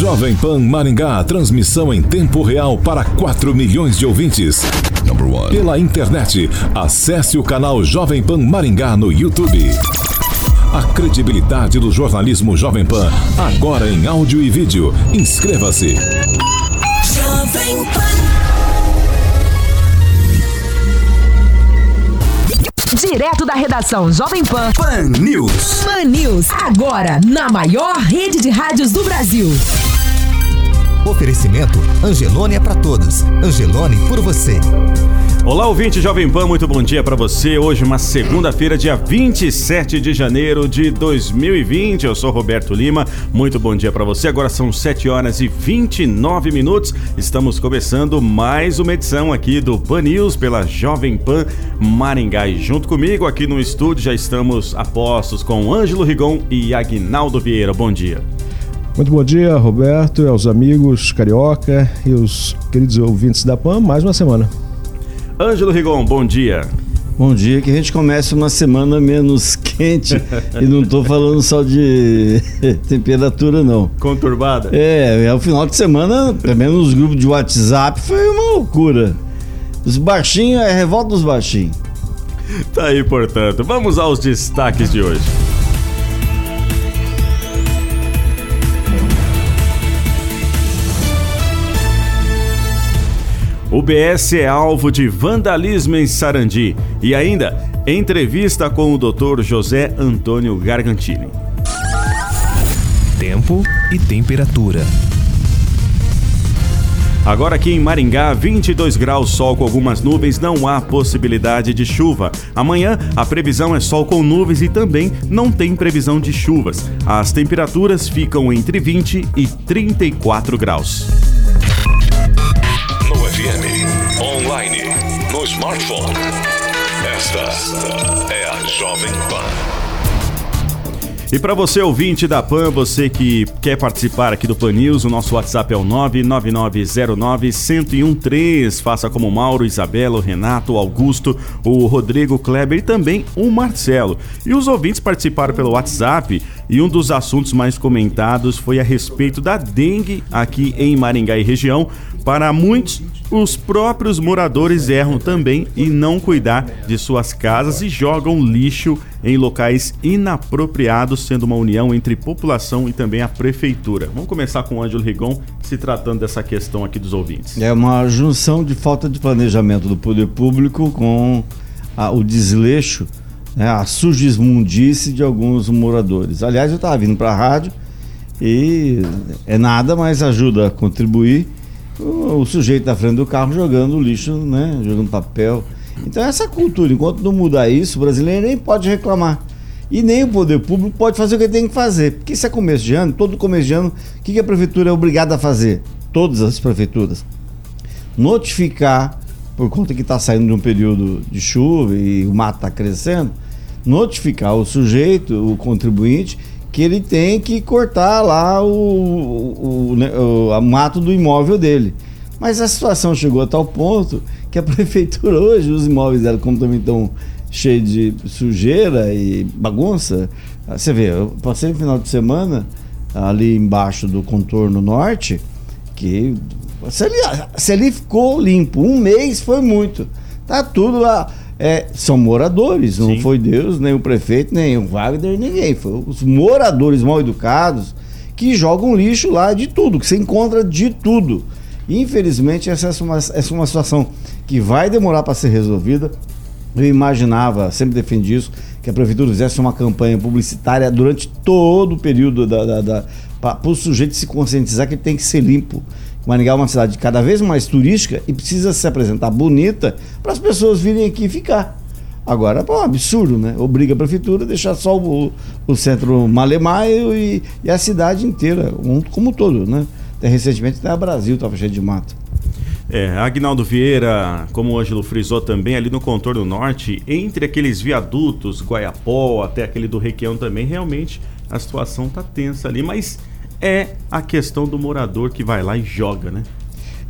Jovem Pan Maringá, transmissão em tempo real para 4 milhões de ouvintes. Pela internet, acesse o canal Jovem Pan Maringá no YouTube. A credibilidade do jornalismo Jovem Pan, agora em áudio e vídeo. Inscreva-se. Jovem Pan. Direto da redação Jovem Pan. Pan News. Pan News, agora na maior rede de rádios do Brasil. Oferecimento Angelone é para todos. Angelone por você. Olá, ouvinte Jovem Pan, muito bom dia para você. Hoje, uma segunda-feira, dia 27 de janeiro de 2020. Eu sou Roberto Lima, muito bom dia para você. Agora são 7 horas e 29 minutos. Estamos começando mais uma edição aqui do Pan News pela Jovem Pan Maringá. E junto comigo aqui no estúdio já estamos a postos com Ângelo Rigon e Agnaldo Vieira. Bom dia. Muito bom dia, Roberto, aos amigos carioca e os queridos ouvintes da PAN. Mais uma semana. Ângelo Rigon, bom dia. Bom dia, que a gente comece uma semana menos quente e não estou falando só de temperatura não. Conturbada? É, é o final de semana, pelo menos nos grupos de WhatsApp, foi uma loucura. Os baixinhos, é revolta dos baixinhos. Tá aí, portanto. Vamos aos destaques de hoje. O BS é alvo de vandalismo em Sarandi. E ainda, entrevista com o Dr. José Antônio Gargantini. Tempo e temperatura. Agora aqui em Maringá, 22 graus, sol com algumas nuvens, não há possibilidade de chuva. Amanhã, a previsão é sol com nuvens e também não tem previsão de chuvas. As temperaturas ficam entre 20 e 34 graus. FM, online, no smartphone. Esta é a Jovem Pan. E para você ouvinte da PAN, você que quer participar aqui do PAN News, o nosso WhatsApp é o 99909-1013. Faça como o Mauro, Isabela, o Renato, o Augusto, o Rodrigo Kleber e também o Marcelo. E os ouvintes participaram pelo WhatsApp e um dos assuntos mais comentados foi a respeito da dengue aqui em Maringá e região. Para muitos, os próprios moradores erram também em não cuidar de suas casas e jogam lixo em locais inapropriados, sendo uma união entre população e também a prefeitura. Vamos começar com o Ângelo Rigon, se tratando dessa questão aqui dos ouvintes. É uma junção de falta de planejamento do poder público com a, o desleixo, né, a sujismundice de alguns moradores. Aliás, eu estava vindo para a rádio e é nada, mas ajuda a contribuir o, sujeito na frente do carro jogando lixo, né? Jogando papel. Então essa cultura, enquanto não mudar isso, o brasileiro nem pode reclamar. E nem o poder público pode fazer o que tem que fazer. Porque isso é começo de ano, todo começo de ano, o que a prefeitura é obrigada a fazer? Todas as prefeituras. Notificar, por conta que está saindo de um período de chuva e o mato está crescendo, notificar o sujeito, o contribuinte, que ele tem que cortar lá o, o, o, né, o mato do imóvel dele. Mas a situação chegou a tal ponto que a prefeitura hoje, os imóveis dela, como também estão cheios de sujeira e bagunça, ah, você vê, eu passei no final de semana ali embaixo do contorno norte, que se ali, se ali ficou limpo, um mês foi muito. Tá tudo lá é, são moradores, não Sim. foi Deus, nem o prefeito, nem o Wagner, ninguém. Foi os moradores mal educados que jogam lixo lá de tudo, que você encontra de tudo. Infelizmente, essa é uma, essa é uma situação que vai demorar para ser resolvida. Eu imaginava, sempre defendi isso, que a prefeitura fizesse uma campanha publicitária durante todo o período da, da, da para o sujeito se conscientizar que ele tem que ser limpo. Maringá é uma cidade cada vez mais turística e precisa se apresentar bonita para as pessoas virem aqui ficar. Agora, é um absurdo, né? Obriga a prefeitura a deixar só o, o centro malemaio e, e, a cidade inteira, como um todo, né? Até recentemente até a Brasil estava cheio de mato. É, Agnaldo Vieira, como o Ângelo frisou também, ali no contorno norte, entre aqueles viadutos, Guaiapó, até aquele do Requião também, realmente a situação tá tensa ali, mas é a questão do morador que vai lá e joga, né?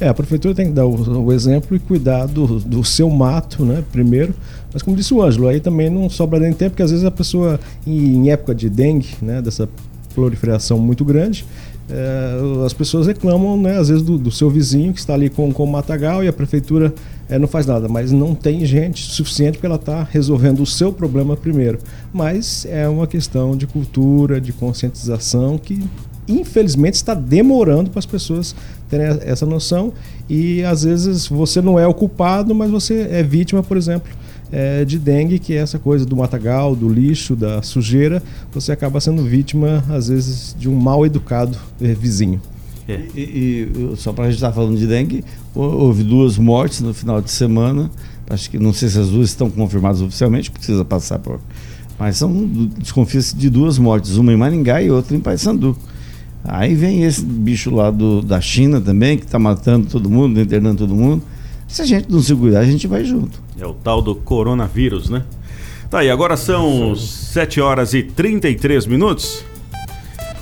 É, a prefeitura tem que dar o, o exemplo e cuidar do, do, seu mato, né, primeiro. Mas como disse o Ângelo, aí também não sobra nem tempo, porque às vezes a pessoa, em, em época de dengue, né, dessa proliferação muito grande, é, as pessoas reclamam, né, às vezes, do, do, seu vizinho que está ali com, com o matagal e a prefeitura é, não faz nada, mas não tem gente suficiente porque ela está resolvendo o seu problema primeiro. Mas é uma questão de cultura, de conscientização que infelizmente está demorando para as pessoas terem essa noção e às vezes você não é o culpado, mas você é vítima, por exemplo, é, de dengue, que é essa coisa do matagal, do lixo, da sujeira, você acaba sendo vítima, às vezes, de um mal educado é, vizinho. É. E, e, só para a gente estar tá falando de dengue, houve duas mortes no final de semana. Acho que não sei se as duas estão confirmadas oficialmente, precisa passar por. Mas são desconfia-se de duas mortes, uma em Maringá e outra em Paysandu. Aí vem esse bicho lá do, da China também, que está matando todo mundo, internando todo mundo. Se a gente não se cuidar, a gente vai junto. É o tal do coronavírus, né? Tá aí, agora são 7 horas e 33 minutos.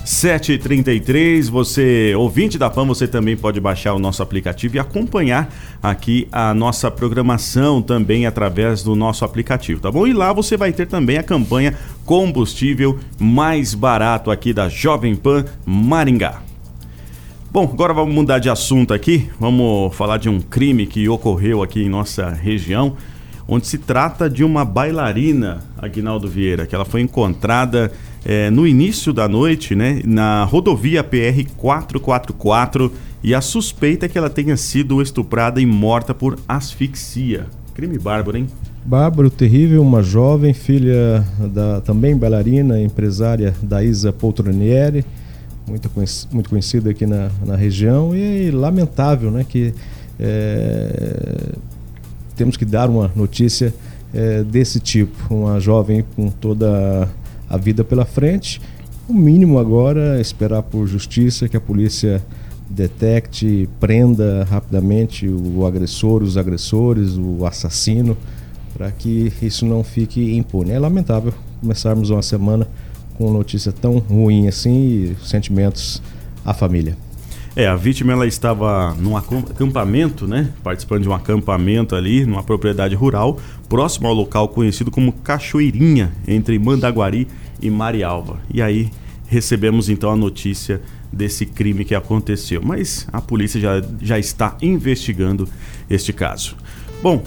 7h33, você, ouvinte da PAN, você também pode baixar o nosso aplicativo e acompanhar aqui a nossa programação também através do nosso aplicativo, tá bom? E lá você vai ter também a campanha Combustível Mais Barato aqui da Jovem Pan Maringá. Bom, agora vamos mudar de assunto aqui. Vamos falar de um crime que ocorreu aqui em nossa região, onde se trata de uma bailarina, Aguinaldo Vieira, que ela foi encontrada é, no início da noite, né, na rodovia PR 444 e a suspeita é que ela tenha sido estuprada e morta por asfixia. Crime bárbaro, hein? Bárbaro, terrível, uma jovem filha da também bailarina, empresária da Isa Poltronieri muito, muito conhecida aqui na, na região e lamentável né, que é, temos que dar uma notícia é, desse tipo. Uma jovem com toda a vida pela frente. O mínimo agora é esperar por justiça que a polícia detecte, prenda rapidamente o agressor, os agressores, o assassino, para que isso não fique impune. É lamentável começarmos uma semana com notícia tão ruim assim e sentimentos à família. É, a vítima ela estava num acampamento, né? Participando de um acampamento ali, numa propriedade rural, próximo ao local conhecido como Cachoeirinha, entre Mandaguari e Marialva. E aí recebemos então a notícia desse crime que aconteceu. Mas a polícia já, já está investigando este caso. Bom,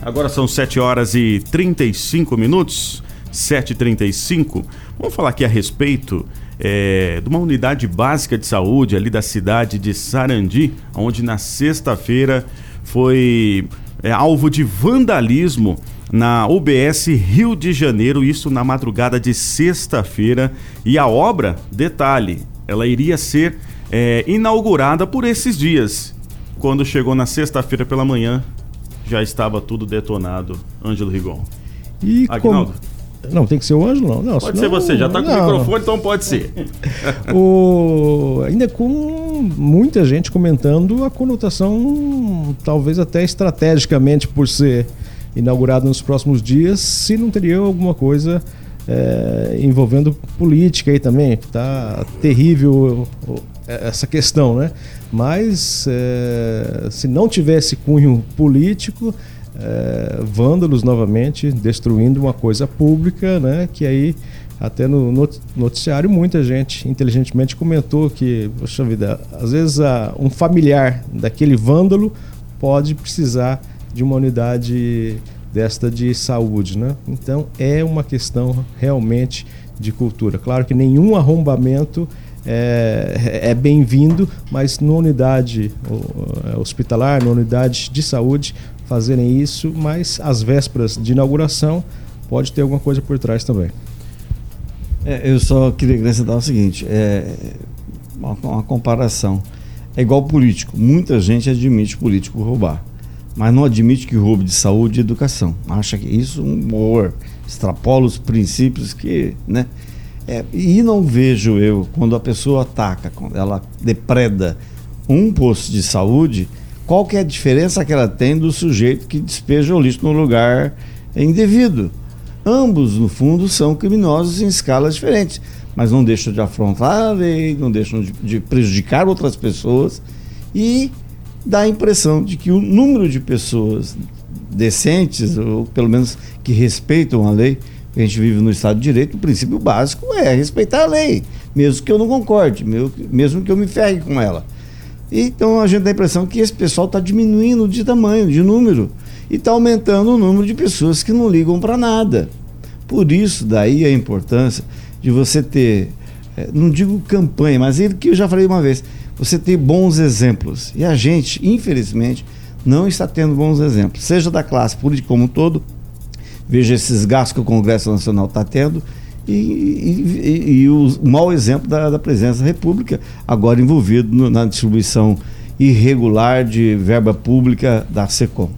agora são 7 horas e 35 minutos. 7h35. Vamos falar aqui a respeito é, de uma unidade básica de saúde ali da cidade de Sarandi, onde na sexta-feira foi é, alvo de vandalismo na UBS Rio de Janeiro, isso na madrugada de sexta-feira. E a obra, detalhe, ela iria ser é, inaugurada por esses dias. Quando chegou na sexta-feira pela manhã, já estava tudo detonado. Ângelo Rigon. E Agnaldo. Como não, tem que ser o Ângelo, não. não pode senão, ser você, já está com o microfone, então pode ser. o, ainda com muita gente comentando a conotação, talvez até estrategicamente, por ser inaugurado nos próximos dias, se não teria alguma coisa é, envolvendo política aí também, que está terrível essa questão, né? Mas é, se não tivesse cunho político, é, vândalos novamente destruindo uma coisa pública, né? Que aí até no noticiário muita gente inteligentemente comentou que, poxa vida, às vezes a, um familiar daquele vândalo pode precisar de uma unidade desta de saúde, né? Então é uma questão realmente de cultura. Claro que nenhum arrombamento é, é bem-vindo, mas na unidade hospitalar, na unidade de saúde, fazerem isso, mas às vésperas de inauguração pode ter alguma coisa por trás também. É, eu só queria acrescentar o seguinte: é uma, uma, comparação. É igual político. Muita gente admite político roubar, mas não admite que roube de saúde e educação. Acha que isso é um horror. Extrapola os princípios que. Né? É, e não vejo eu, quando a pessoa ataca, quando ela depreda um posto de saúde, qual que é a diferença que ela tem do sujeito que despeja o lixo no lugar indevido? Ambos, no fundo, são criminosos em escalas diferentes, mas não deixam de afrontar a lei, não deixam de, de prejudicar outras pessoas e dá a impressão de que o número de pessoas decentes, ou pelo menos que respeitam a lei, A gente vive no Estado de Direito, o princípio básico é respeitar a lei, mesmo que eu não concorde, mesmo que eu me ferre com ela. Então a gente tem a impressão que esse pessoal está diminuindo de tamanho, de número, e está aumentando o número de pessoas que não ligam para nada. Por isso, daí a importância de você ter, é, não digo campanha, mas ele que eu já falei uma vez, você ter bons exemplos. E a gente, infelizmente, não está tendo bons exemplos, seja da classe política como um todo, veja esses gastos que o Congresso Nacional está tendo, e, e, e, o mau exemplo da, da presidência da República, agora envolvido no, na distribuição irregular de verba pública da SECOM.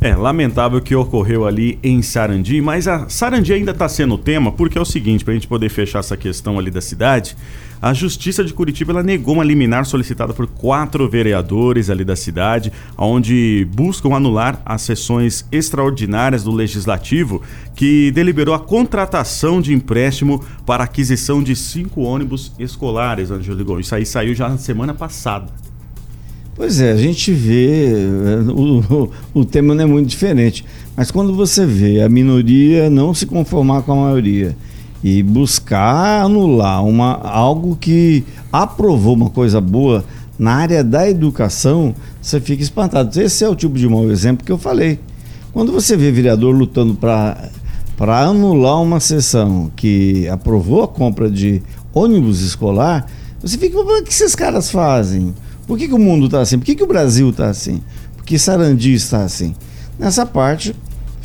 É, lamentável o que ocorreu ali em Sarandi, mas a Sarandi ainda está sendo tema porque é o seguinte, para a gente poder fechar essa questão ali da cidade, a Justiça de Curitiba ela negou uma liminar solicitada por quatro vereadores ali da cidade, onde buscam anular as sessões extraordinárias do Legislativo, que deliberou a contratação de empréstimo para aquisição de cinco ônibus escolares, Angelo Isso aí saiu já na semana passada. Pois é, a gente vê, é, o, o, o, tema não é muito diferente, mas quando você vê a minoria não se conformar com a maioria e buscar anular uma, algo que aprovou uma coisa boa na área da educação, você fica espantado. Esse é o tipo de mau exemplo que eu falei. Quando você vê vereador lutando para anular uma sessão que aprovou a compra de ônibus escolar, você fica, o que esses caras fazem? Por que, que o mundo está assim? Por que, que o Brasil está assim? Por que Sarandi está assim? Nessa parte,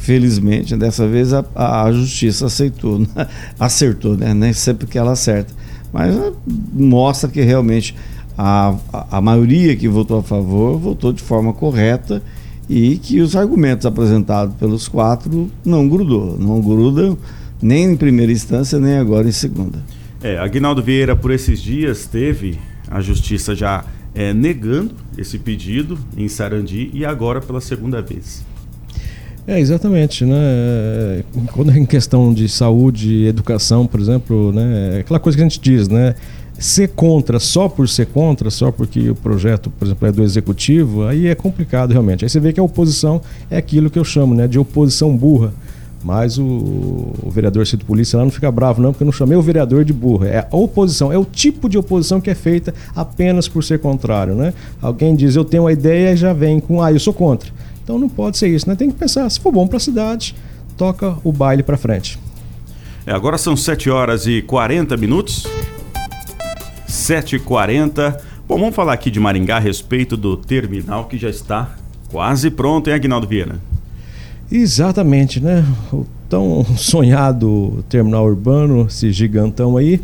felizmente, dessa vez a, a justiça aceitou, né? acertou, né? Nem sempre que ela acerta. Mas né, mostra que realmente a, a, a maioria que votou a favor votou de forma correta e que os argumentos apresentados pelos quatro não grudou, não grudam nem em primeira instância, nem agora em segunda. É, Aguinaldo Vieira, por esses dias, teve a justiça já é, negando esse pedido em Sarandi e agora pela segunda vez. É, exatamente, né? Quando é em questão de saúde educação, por exemplo, né? É aquela coisa que a gente diz, né? Ser contra só por ser contra, só porque o projeto, por exemplo, é do executivo, aí é complicado realmente. Aí você vê que a oposição é aquilo que eu chamo, né? De oposição burra mas o, o, vereador Cito Polícia lá não fica bravo, não, porque eu não chamei o vereador de burro. É a oposição, é o tipo de oposição que é feita apenas por ser contrário. Né? Alguém diz, eu tenho uma ideia e já vem com, ah, eu sou contra. Então não pode ser isso, né? Tem que pensar, se for bom para a cidade, toca o baile para frente. É, agora são 7 horas e 40 minutos. 7 e 40 Bom, vamos falar aqui de Maringá a respeito do terminal que já está quase pronto, hein, Aguinaldo Vieira? Exatamente, né? O tão sonhado terminal urbano, esse gigantão aí,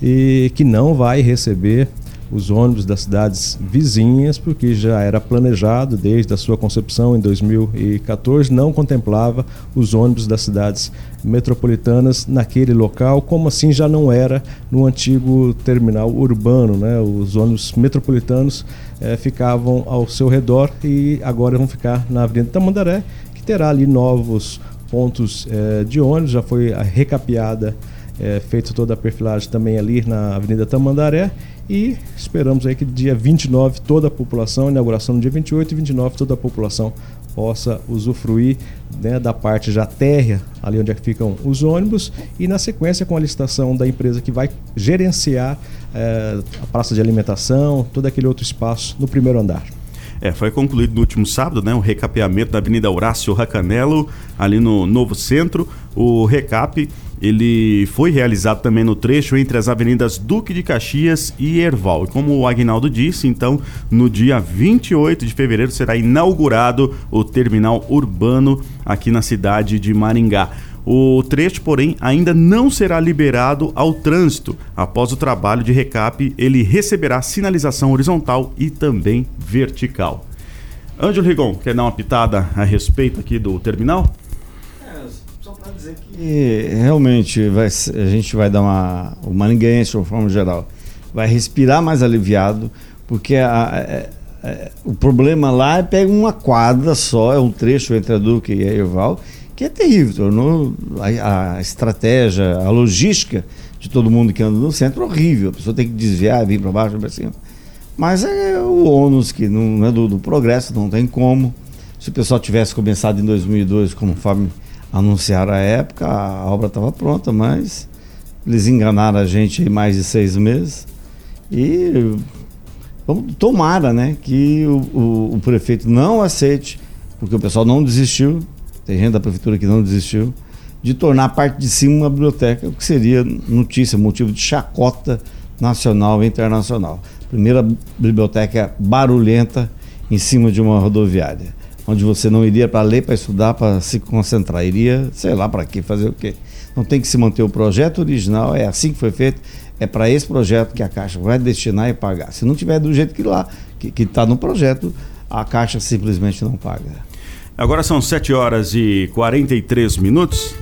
e que não vai receber os ônibus das cidades vizinhas, porque já era planejado desde a sua concepção em 2014, não contemplava os ônibus das cidades metropolitanas naquele local, como assim já não era no antigo terminal urbano, né? Os ônibus metropolitanos eh, ficavam ao seu redor e agora vão ficar na Avenida Tamandaré que terá ali novos pontos é, de ônibus, já foi recapeada, é, feito toda a perfilagem também ali na Avenida Tamandaré e esperamos aí que dia 29 toda a população, inauguração no dia 28 e 29 toda a população possa usufruir né, da parte já térrea, ali onde é ficam os ônibus, e na sequência com a licitação da empresa que vai gerenciar é, a praça de alimentação, todo aquele outro espaço no primeiro andar. É, foi concluído no último sábado, né, o recapeamento da Avenida Horácio Racanelo, ali no Novo Centro. O recap, ele foi realizado também no trecho entre as avenidas Duque de Caxias e Erval. E como o Agnaldo disse, então, no dia 28 de fevereiro será inaugurado o terminal urbano aqui na cidade de Maringá. O trecho, porém, ainda não será liberado ao trânsito. Após o trabalho de recap, ele receberá sinalização horizontal e também vertical. Ângelo Rigon, quer dar uma pitada a respeito aqui do terminal? É, dizer que realmente vai, a gente vai dar uma. O maringuense, de uma forma geral, vai respirar mais aliviado, porque a, a, é, a, é, o problema lá é pega uma quadra só, é um trecho entre a Duque e a Erval que é terrível, tornou a, estratégia, a logística de todo mundo que anda no centro horrível. A pessoa tem que desviar, vir para baixo, para cima. Mas é o ônus que não é do, do, progresso, não tem como. Se o pessoal tivesse começado em 2002, conforme anunciaram a época, a obra estava pronta, mas eles enganaram a gente aí mais de seis meses. E vamos, tomara né, que o, o, o prefeito não aceite, porque o pessoal não desistiu, tem gente da prefeitura que não desistiu, de tornar a parte de cima uma biblioteca, o que seria notícia, motivo de chacota nacional e internacional. Primeira biblioteca barulhenta em cima de uma rodoviária, onde você não iria para ler, para estudar, para se concentrar, iria, sei lá, para quê, fazer o quê. Não tem que se manter o projeto original, é assim que foi feito, é para esse projeto que a Caixa vai destinar e pagar. Se não tiver do jeito que lá, que está no projeto, a Caixa simplesmente não paga. Agora são 7 horas e 43 minutos.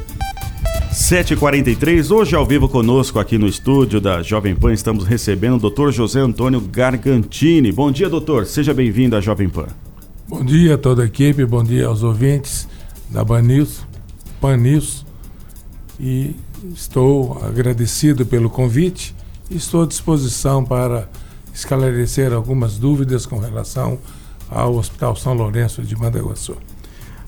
7h43, hoje ao vivo conosco aqui no estúdio da Jovem Pan, estamos recebendo o Dr. José Antônio Gargantini. Bom dia, doutor. Seja bem-vindo à Jovem Pan. Bom dia a toda a equipe, bom dia aos ouvintes da Ban News, Pan News. E estou agradecido pelo convite estou à disposição para esclarecer algumas dúvidas com relação ao Hospital São Lourenço de Mandaguaçu.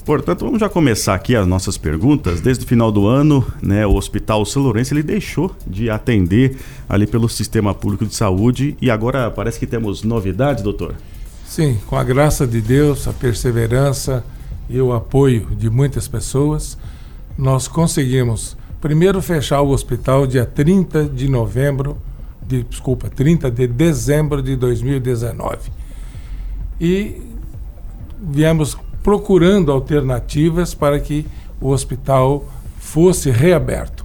Portanto, vamos já começar aqui as nossas perguntas. Desde o final do ano, né, o Hospital São Lourenço ele deixou de atender ali pelo Sistema Público de Saúde e agora parece que temos novidades, doutor. Sim, com a graça de Deus, a perseverança e o apoio de muitas pessoas, nós conseguimos primeiro fechar o hospital dia 30 de novembro, de, desculpa, 30 de dezembro de 2019. E viemos procurando alternativas para que o hospital fosse reaberto.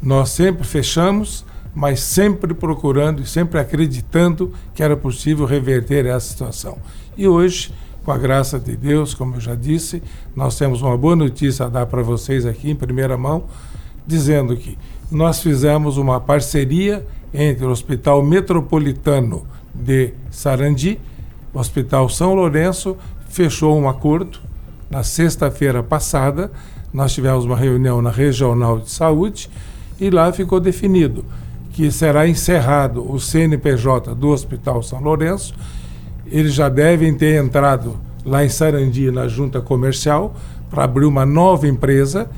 Nós sempre fechamos, mas sempre procurando e sempre acreditando que era possível reverter essa situação. E hoje, com a graça de Deus, como eu já disse, nós temos uma boa notícia a dar para vocês aqui em primeira mão, dizendo que nós fizemos uma parceria entre o Hospital Metropolitano de Sarandi, o Hospital São Lourenço fechou um acordo. Na sexta-feira passada, nós tivemos uma reunião na Regional de Saúde e lá ficou definido que será encerrado o CNPJ do Hospital São Lourenço. Eles já devem ter entrado lá em Sarandi, na junta comercial, para abrir uma nova empresa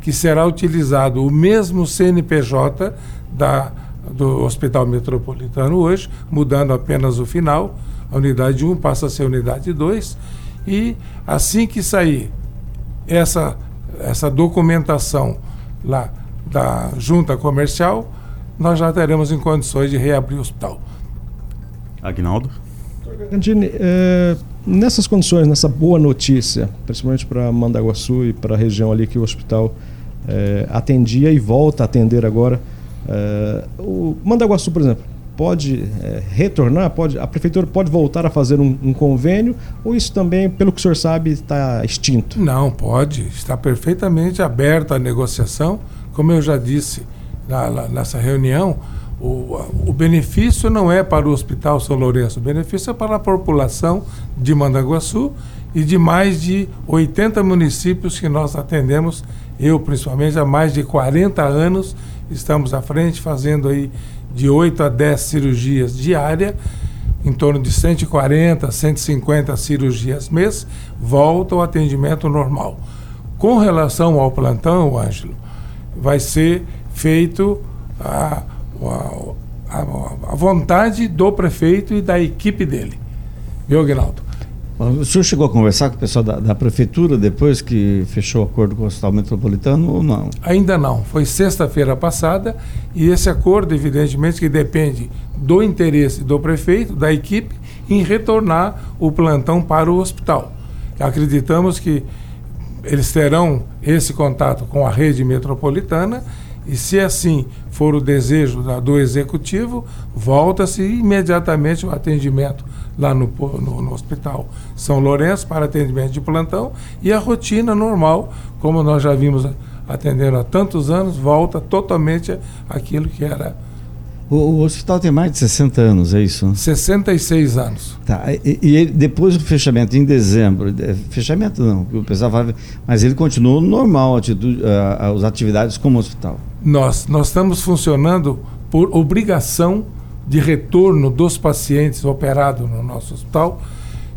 que será utilizado o mesmo CNPJ da, do Hospital Metropolitano hoje, mudando apenas o final. A unidade 1 passa a ser unidade 2 e assim que sair essa, essa documentação lá da junta comercial, nós já teremos em condições de reabrir o hospital. Agnaldo? Gantini, é, nessas condições, nessa boa notícia, principalmente para Mandaguaçu e para a região ali que o hospital é, atendia e volta a atender agora, é, o Mandaguaçu, por exemplo, pode é, retornar? Pode, a prefeitura pode voltar a fazer um, um, convênio ou isso também, pelo que o senhor sabe, está extinto? Não, pode. Está perfeitamente aberta a negociação. Como eu já disse na, na, nessa reunião, o, o, benefício não é para o Hospital São Lourenço, o benefício é para a população de Mandaguaçu e de mais de 80 municípios que nós atendemos, eu principalmente há mais de 40 anos, estamos à frente fazendo aí de 8 a 10 cirurgias diárias, em torno de 140, 150 cirurgias mês, volta ao atendimento normal. Com relação ao plantão, Ângelo, vai ser feito a, a, a, vontade do prefeito e da equipe dele. Viu, Aguinaldo? O senhor chegou a conversar com o pessoal da, da, prefeitura depois que fechou o acordo com o Hospital Metropolitano ou não? Ainda não. Foi sexta-feira passada e esse acordo, evidentemente, que depende do interesse do prefeito, da equipe, em retornar o plantão para o hospital. Acreditamos que eles terão esse contato com a rede metropolitana e, se assim for o desejo do executivo, volta-se imediatamente o atendimento lá no, no, no, Hospital São Lourenço para atendimento de plantão e a rotina normal, como nós já vimos atendendo há tantos anos, volta totalmente aquilo que era. O, o hospital tem mais de 60 anos, é isso? 66 anos. Tá, e, e depois do fechamento, em dezembro, fechamento não, o pessoal vai, mas ele continuou normal, atitude, as atividades como hospital? Nós, nós estamos funcionando por obrigação de retorno dos pacientes operados no nosso hospital,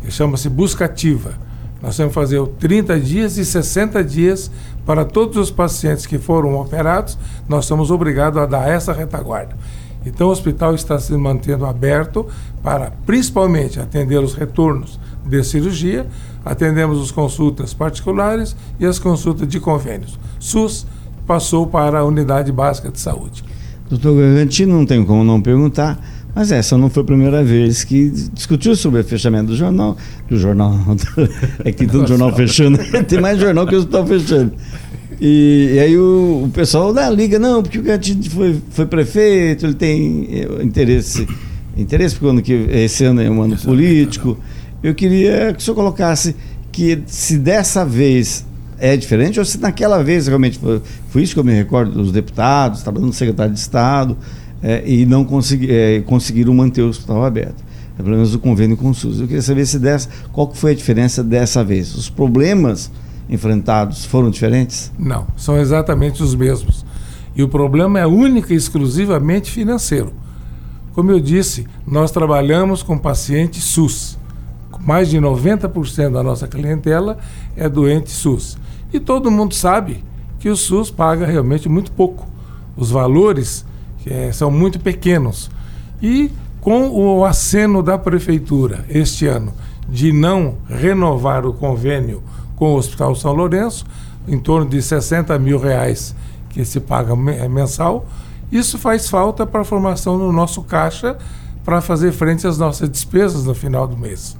chama-se busca ativa. Nós temos que fazer 30 dias e 60 dias para todos os pacientes que foram operados, nós somos obrigados a dar essa retaguarda. Então o hospital está se mantendo aberto para principalmente atender os retornos de cirurgia, atendemos as consultas particulares e as consultas de convênios. SUS passou para a unidade básica de saúde. Doutor Garantino, não tem como não perguntar, mas essa não foi a primeira vez que discutiu sobre o fechamento do jornal. Do jornal. é que todo jornal fechando. tem mais jornal que o hospital fechando. E, e aí o, o, pessoal da liga, não, porque o Gatino foi, foi prefeito, ele tem eh, interesse, interesse porque ano que, esse ano é um ano político. Eu queria que o senhor colocasse que se dessa vez é diferente ou se naquela vez realmente foi, foi isso que eu me recordo dos deputados, estava no secretário de Estado é, e não consegui, é, conseguiram manter o hospital aberto. É, pelo menos o convênio com o SUS. Eu queria saber se dessa, qual foi a diferença dessa vez. Os problemas enfrentados foram diferentes? Não, são exatamente os mesmos. E o problema é única e exclusivamente financeiro. Como eu disse, nós trabalhamos com pacientes SUS. Mais de 90% da nossa clientela é doente SUS. E todo mundo sabe que o SUS paga realmente muito pouco. Os valores é, são muito pequenos. E com o aceno da prefeitura este ano de não renovar o convênio com o Hospital São Lourenço, em torno de 60 mil reais que se paga é, mensal, isso faz falta para a formação do nosso caixa para fazer frente às nossas despesas no final do mês.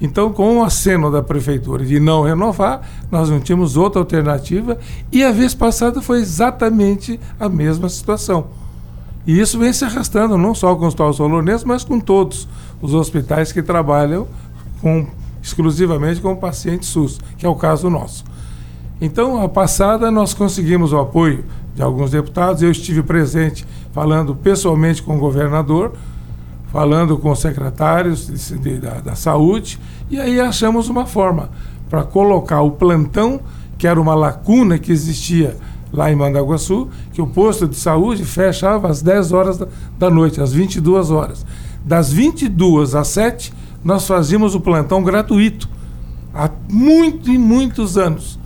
Então, com o aceno da prefeitura de não renovar, nós não tínhamos outra alternativa e a vez passada foi exatamente a mesma situação. E isso vem se arrastando não só com o Hospital Solonense, mas com todos os hospitais que trabalham com, exclusivamente com pacientes SUS, que é o caso nosso. Então, a passada nós conseguimos o apoio de alguns deputados, eu estive presente falando pessoalmente com o governador, falando com os secretários de, de, da, da saúde, e aí achamos uma forma para colocar o plantão, que era uma lacuna que existia lá em Mandaguaçu, que o posto de saúde fechava às 10 horas da, da noite, às 22 horas. Das 22 às 7, nós fazíamos o plantão gratuito, há muito e muitos anos.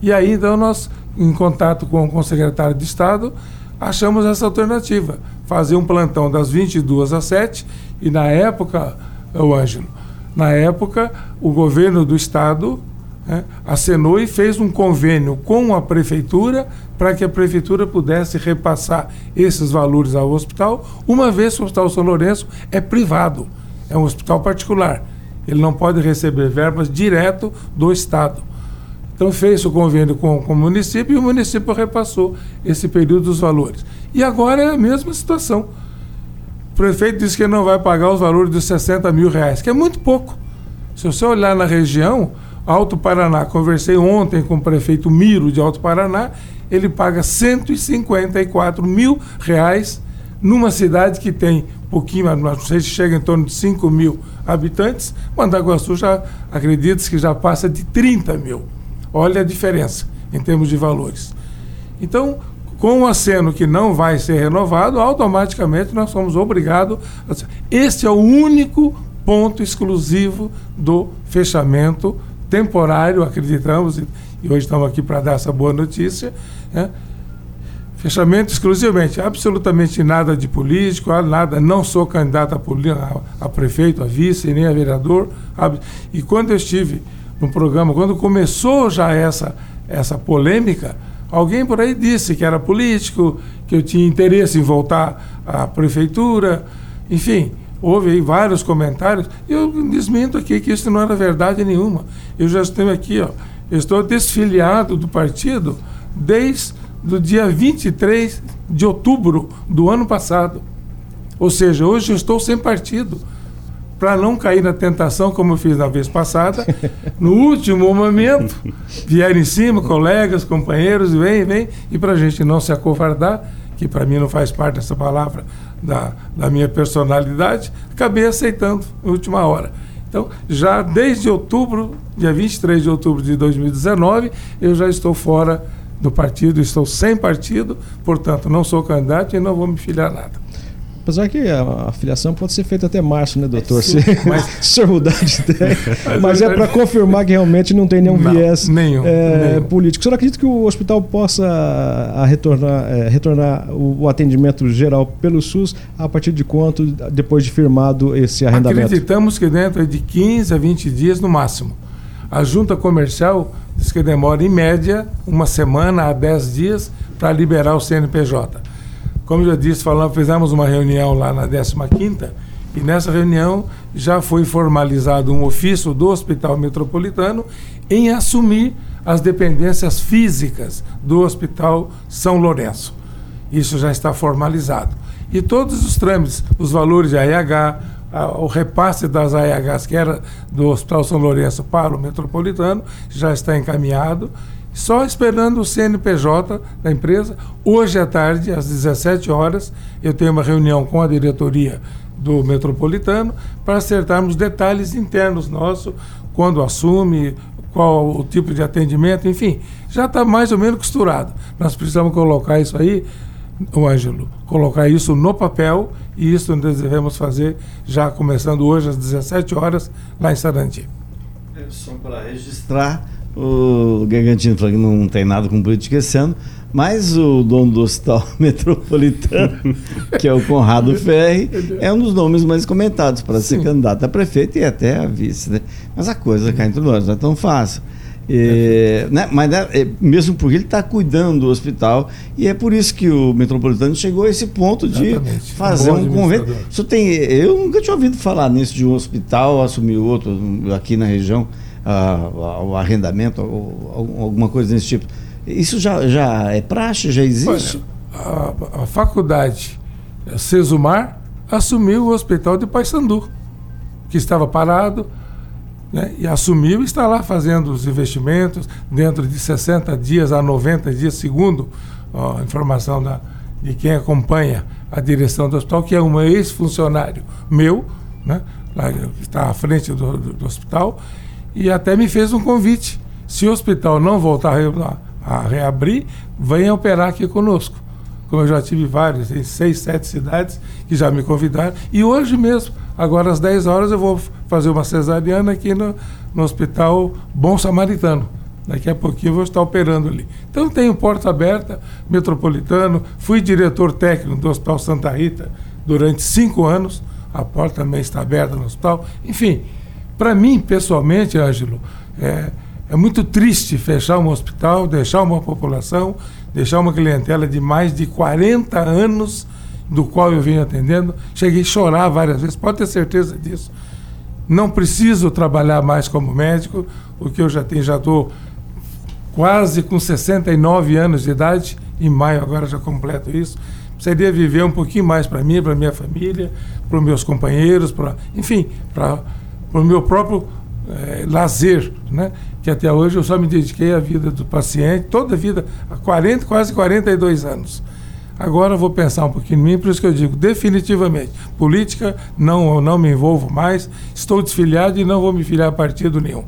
E aí, então, nós, em contato com, com o secretário de Estado, achamos essa alternativa fazer um plantão das 22 às 7 e na época, o Ângelo, na época o governo do estado né, acenou e fez um convênio com a prefeitura para que a prefeitura pudesse repassar esses valores ao hospital, uma vez que o Hospital São Lourenço é privado, é um hospital particular. Ele não pode receber verbas direto do Estado. Então fez o convênio com, com o município e o município repassou esse período dos valores. E agora é a mesma situação. O prefeito disse que não vai pagar os valores de 60 mil reais, que é muito pouco. Se você olhar na região, Alto Paraná, conversei ontem com o prefeito Miro de Alto Paraná, ele paga 154 mil reais numa cidade que tem pouquinho, não sei se chega em torno de 5 mil habitantes, Mandaguaçu já acredita que já passa de 30 mil. Olha a diferença em termos de valores. Então, com o aceno que não vai ser renovado, automaticamente nós somos obrigados. A... Este é o único ponto exclusivo do fechamento temporário, acreditamos, e hoje estamos aqui para dar essa boa notícia. Né? Fechamento exclusivamente, absolutamente nada de político, nada, não sou candidato a, a, prefeito, a vice, nem a vereador. E quando eu estive no programa, quando começou já essa, essa polêmica, alguém por aí disse que era político, que eu tinha interesse em voltar à prefeitura, enfim, houve aí vários comentários. Eu desminto aqui que isso não era verdade nenhuma. Eu já estou aqui, ó, estou desfiliado do partido desde o dia 23 de outubro do ano passado. Ou seja, hoje eu estou sem partido para não cair na tentação, como eu fiz na vez passada, no último momento, vieram em cima, colegas, companheiros, vem, vem, e para a gente não se acovardar, que para mim não faz parte dessa palavra da, da minha personalidade, acabei aceitando na última hora. Então, já desde outubro, dia 23 de outubro de 2019, eu já estou fora do partido, estou sem partido, portanto, não sou candidato e não vou me filiar nada. Apesar que a, filiação pode ser feita até março, né, doutor? Sim, Se, mas- se senhor mudar de ideia. Mas é para confirmar que realmente não tem nenhum Não, viés nenhum, é, nenhum. político. O senhor acredita que o hospital possa a, retornar, é, retornar o, o atendimento geral pelo SUS a partir de quanto, depois de firmado esse arrendamento? Acreditamos que dentro de 15 a 20 dias no máximo. A junta comercial diz que demora em média uma semana a 10 dias para liberar o CNPJ. Como eu disse, falamos, fizemos uma reunião lá na 15ª e nessa reunião já foi formalizado um ofício do Hospital Metropolitano em assumir as dependências físicas do Hospital São Lourenço. Isso já está formalizado. E todos os trâmites, os valores de AIH, a- o repasse das AIHs que era do Hospital São Lourenço para o Metropolitano, já está encaminhado. Só esperando o CNPJ da empresa. Hoje à tarde, às 17 horas, eu tenho uma reunião com a diretoria do Metropolitano para acertarmos detalhes internos nossos, quando assume, qual o tipo de atendimento, enfim, já está mais ou menos costurado. Nós precisamos colocar isso aí, o Ângelo, colocar isso no papel e isso nós devemos fazer já começando hoje às 17 horas lá em Sarandi. Só para registrar, o Gargantino falou que não tem nada com política esse ano, mas o dono do Hospital Metropolitano, que é o Conrado Ferri, é um dos nomes mais comentados para ser Sim. candidato a prefeito e até a vice. Né? Mas a coisa cá entre nós não é tão fácil. É, né? Mas né, é, mesmo porque ele está cuidando do hospital e é por isso que o Metropolitano chegou a esse ponto de Exatamente. fazer Bom um convênio. Isso tem, eu nunca tinha ouvido falar nisso de um hospital assumir outro aqui na região, ah, o arrendamento, alguma coisa desse tipo. Isso já, já é praxe, já existe? Olha, a, a faculdade eh, Sesumar assumiu o hospital de Paysandu, que estava parado, né, e assumiu e está lá fazendo os investimentos dentro de 60 dias a 90 dias, segundo ó, a informação da, de quem acompanha a direção do hospital, que é um ex-funcionário meu, né, lá, que está à frente do, do- do hospital, e até me fez um convite. Se o hospital não voltar a, re- a reabrir, venha operar aqui conosco. Como eu já tive vários, em seis, sete cidades que já me convidaram. E hoje mesmo, agora às 10 horas, eu vou fazer uma cesariana aqui no, no Hospital Bom Samaritano. Daqui a pouquinho eu vou estar operando ali. Então tenho porta aberta, metropolitano, fui diretor técnico do Hospital Santa Rita durante cinco anos, a porta também está aberta no hospital. Enfim, para mim, pessoalmente, Ângelo, é, é muito triste fechar um hospital, deixar uma população, deixar uma clientela de mais de 40 anos, do qual eu venho atendendo. Cheguei a chorar várias vezes, pode ter certeza disso. Não preciso trabalhar mais como médico, porque eu já tenho, já estou quase com 69 anos de idade, em maio agora já completo isso. Precisaria viver um pouquinho mais para mim, para minha família, para os meus companheiros, para, enfim, para o meu próprio eh, lazer, né? Que até hoje eu só me dediquei à vida do paciente, toda a vida, há 40, quase 42 anos. Agora eu vou pensar um pouquinho em mim, por isso que eu digo definitivamente, política não eu não me envolvo mais, estou desfiliado e não vou me filiar a partido nenhum.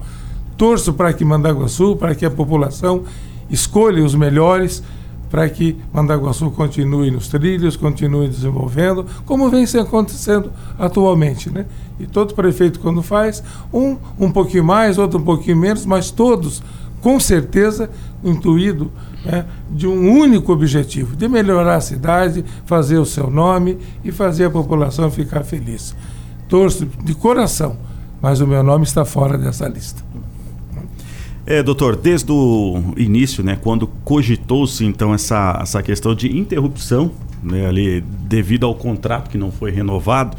Torço para que Mandaguaçu, para que a população escolha os melhores, para que Mandaguaçu continue nos trilhos, continue desenvolvendo, como vem se acontecendo atualmente, né? E todo prefeito quando faz, um um pouquinho mais, outro um pouquinho menos, mas todos com certeza intuído né, de um único objetivo, de melhorar a cidade, fazer o seu nome e fazer a população ficar feliz. Torço de coração, mas o meu nome está fora dessa lista. É, doutor, desde o início, né, quando cogitou-se então essa, essa questão de interrupção, né, ali devido ao contrato que não foi renovado,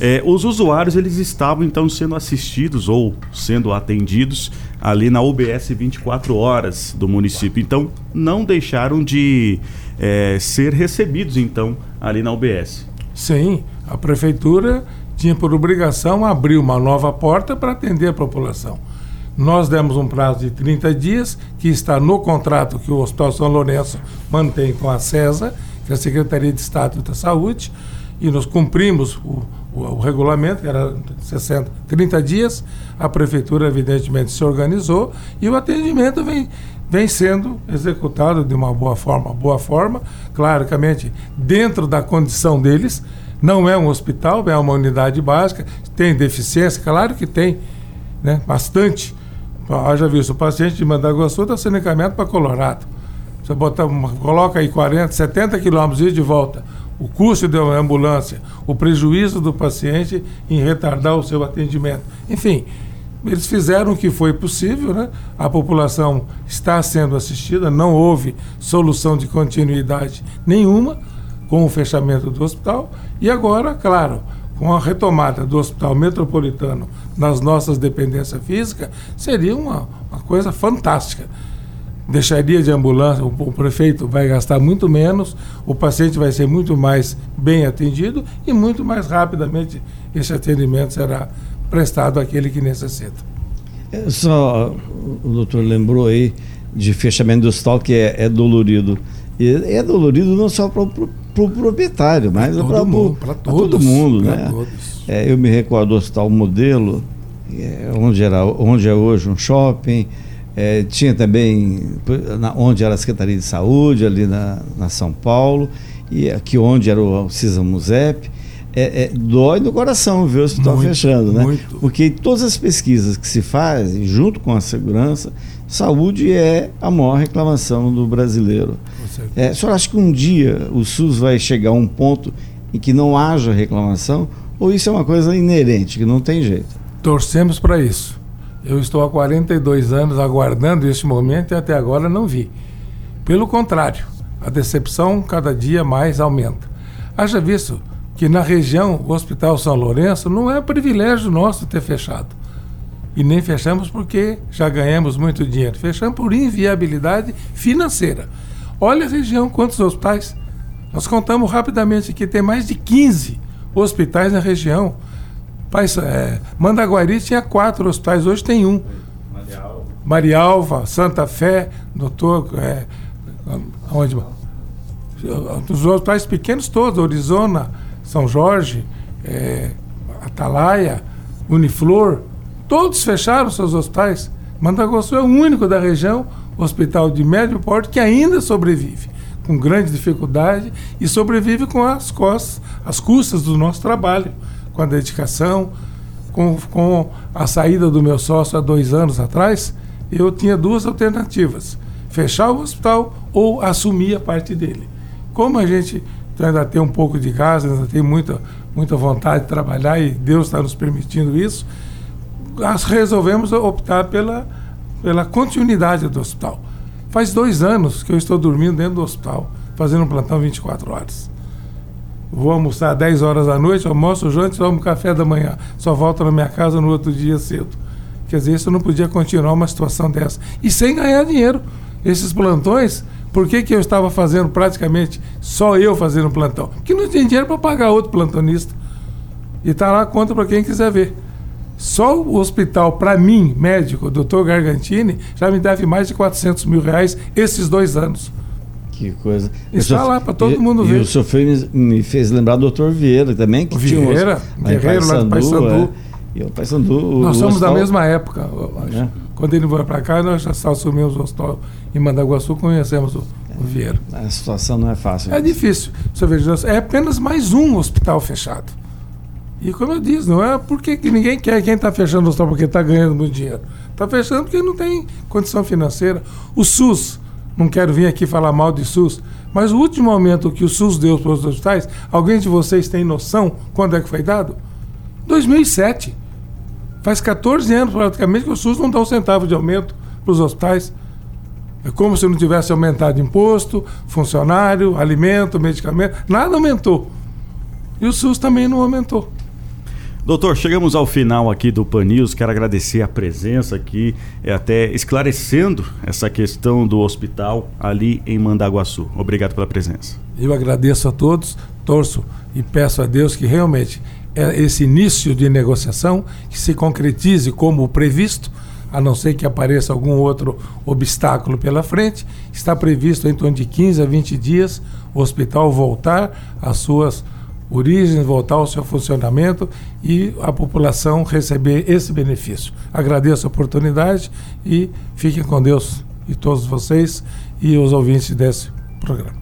é, os usuários eles estavam então sendo assistidos ou sendo atendidos ali na UBS 24 horas do município. Então não deixaram de é, ser recebidos então ali na UBS. Sim, a prefeitura tinha por obrigação abrir uma nova porta para atender a população. Nós demos um prazo de 30 dias, que está no contrato que o Hospital São Lourenço mantém com a CESA, que é a Secretaria de Estado da Saúde, e nós cumprimos o, o, o regulamento, que era 60, 30 dias. A prefeitura, evidentemente, se organizou e o atendimento vem, vem sendo executado de uma boa forma. Boa forma, claramente, dentro da condição deles, Não é um hospital, é uma unidade básica. Tem deficiência? Claro que tem, né? bastante. Haja visto, o paciente de Mandaguaçu está sendo encaminhado para Colorado. Você bota coloca aí 40, 70 quilômetros e de volta. O custo da ambulância, o prejuízo do paciente em retardar o seu atendimento. Enfim, eles fizeram o que foi possível, né? A população está sendo assistida, não houve solução de continuidade nenhuma com o fechamento do hospital. E agora, claro, com a retomada do Hospital Metropolitano nas nossas dependências físicas, seria uma, uma coisa fantástica deixaria de ambulância, o, prefeito vai gastar muito menos, o paciente vai ser muito mais bem atendido e muito mais rapidamente esse atendimento será prestado àquele que necessita. É só o doutor lembrou aí de fechamento do hospital que é, é dolorido. E é dolorido não só para o pro proprietário, mas para todo mundo. Né? É, eu me recordo do hospital modelo, é, onde, era, onde é hoje um shopping, é, tinha também na, onde era a Secretaria de Saúde, ali na, na São Paulo, e aqui onde era o CISA Musep. É, é, dói no coração ver o hospital muito, fechando, né? Muito. Porque todas as pesquisas que se fazem, junto com a segurança, saúde é a maior reclamação do brasileiro. É, o senhor acha que um dia o SUS vai chegar a um ponto em que não haja reclamação? Ou isso é uma coisa inerente, que não tem jeito? Torcemos para isso. Eu estou há 42 anos aguardando este momento e até agora não vi. Pelo contrário, a decepção cada dia mais aumenta. Haja visto que na região o Hospital São Lourenço não é privilégio nosso ter fechado. E nem fechamos porque já ganhamos muito dinheiro. Fechamos por inviabilidade financeira. Olha a região, quantos hospitais. Nós contamos rapidamente que tem mais de 15 hospitais na região. É, Mandaguari tinha quatro hospitais, hoje tem um. Marialva, Marialva Santa Fé, doutor. É, onde? Os hospitais pequenos todos, Arizona, São Jorge, é, Atalaia, Uniflor, todos fecharam seus hospitais. Mandaguaçu é o único da região, hospital de médio porte, que ainda sobrevive, com grande dificuldade, e sobrevive com as costas, as custas do nosso trabalho com a dedicação, com, com a saída do meu sócio há dois anos atrás, eu tinha duas alternativas: fechar o hospital ou assumir a parte dele. Como a gente ainda tem um pouco de gás, ainda tem muita, muita vontade de trabalhar e Deus está nos permitindo isso, nós resolvemos optar pela, pela continuidade do hospital. Faz dois anos que eu estou dormindo dentro do hospital, fazendo um plantão 24 horas. Vou almoçar 10 horas da noite, almoço, janto, tomo café da manhã. Só volto na minha casa no outro dia cedo. Quer dizer, isso não podia continuar uma situação dessa. E sem ganhar dinheiro. Esses plantões, por que, que eu estava fazendo praticamente só eu fazendo plantão? Porque não tinha dinheiro para pagar outro plantonista. E está lá a conta para quem quiser ver. Só o hospital, para mim, médico, doutor Gargantini, já me deve mais de 400 mil reais esses dois anos. Que coisa. Está lá para todo e, mundo ver. E o senhor fez, me fez lembrar do doutor Vieira também, que Vieira, tinha guerreiro lá do Paysandu. É. O Paysandu. Nós somos da mesma época. É. Quando ele veio para cá, nós já assumimos o hospital em Mandaguaçu, conhecemos o, o Vieira. A situação não é fácil. É difícil. Você veja, é apenas mais um hospital fechado. E como eu disse, não é porque ninguém quer quem está fechando o hospital porque está ganhando muito dinheiro. Está fechando porque não tem condição financeira. O SUS, não quero vir aqui falar mal de SUS, mas o último aumento que o SUS deu para os hospitais, alguém de vocês tem noção quando é que foi dado? 2007. Faz 14 anos praticamente que o SUS não dá um centavo de aumento para os hospitais. É como se não tivesse aumentado imposto, funcionário, alimento, medicamento, nada aumentou. E o SUS também não aumentou. Doutor, chegamos ao final aqui do Pan News. Quero agradecer a presença aqui, é, até esclarecendo essa questão do hospital ali em Mandaguaçu. Obrigado pela presença. Eu agradeço a todos, torço e peço a Deus que realmente é esse início de negociação que se concretize como previsto, a não ser que apareça algum outro obstáculo pela frente. Está previsto em torno de 15 a 20 dias o hospital voltar às suas origem, voltar ao seu funcionamento e a população receber esse benefício. Agradeço a oportunidade e fiquem com Deus e todos vocês e os ouvintes desse programa.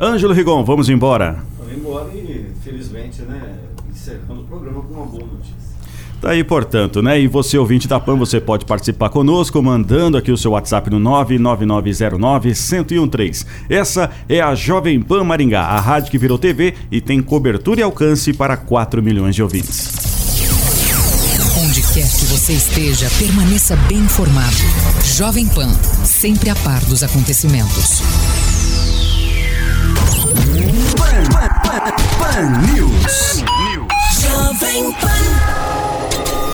Ângelo Rigon, vamos embora. Vamos embora e Infelizmente, né? Encerrando o programa com uma boa notícia. Tá aí, portanto, né? E você, ouvinte da PAN, você pode participar conosco, mandando aqui o seu WhatsApp no 99909-1013. Essa é a Jovem Pan Maringá, a rádio que virou TV e tem cobertura e alcance para 4 milhões de ouvintes. Onde quer que você esteja, permaneça bem informado. Jovem Pan, sempre a par dos acontecimentos. Pan, Pan, Pan, Pan News. Pan News. Jovem Pan.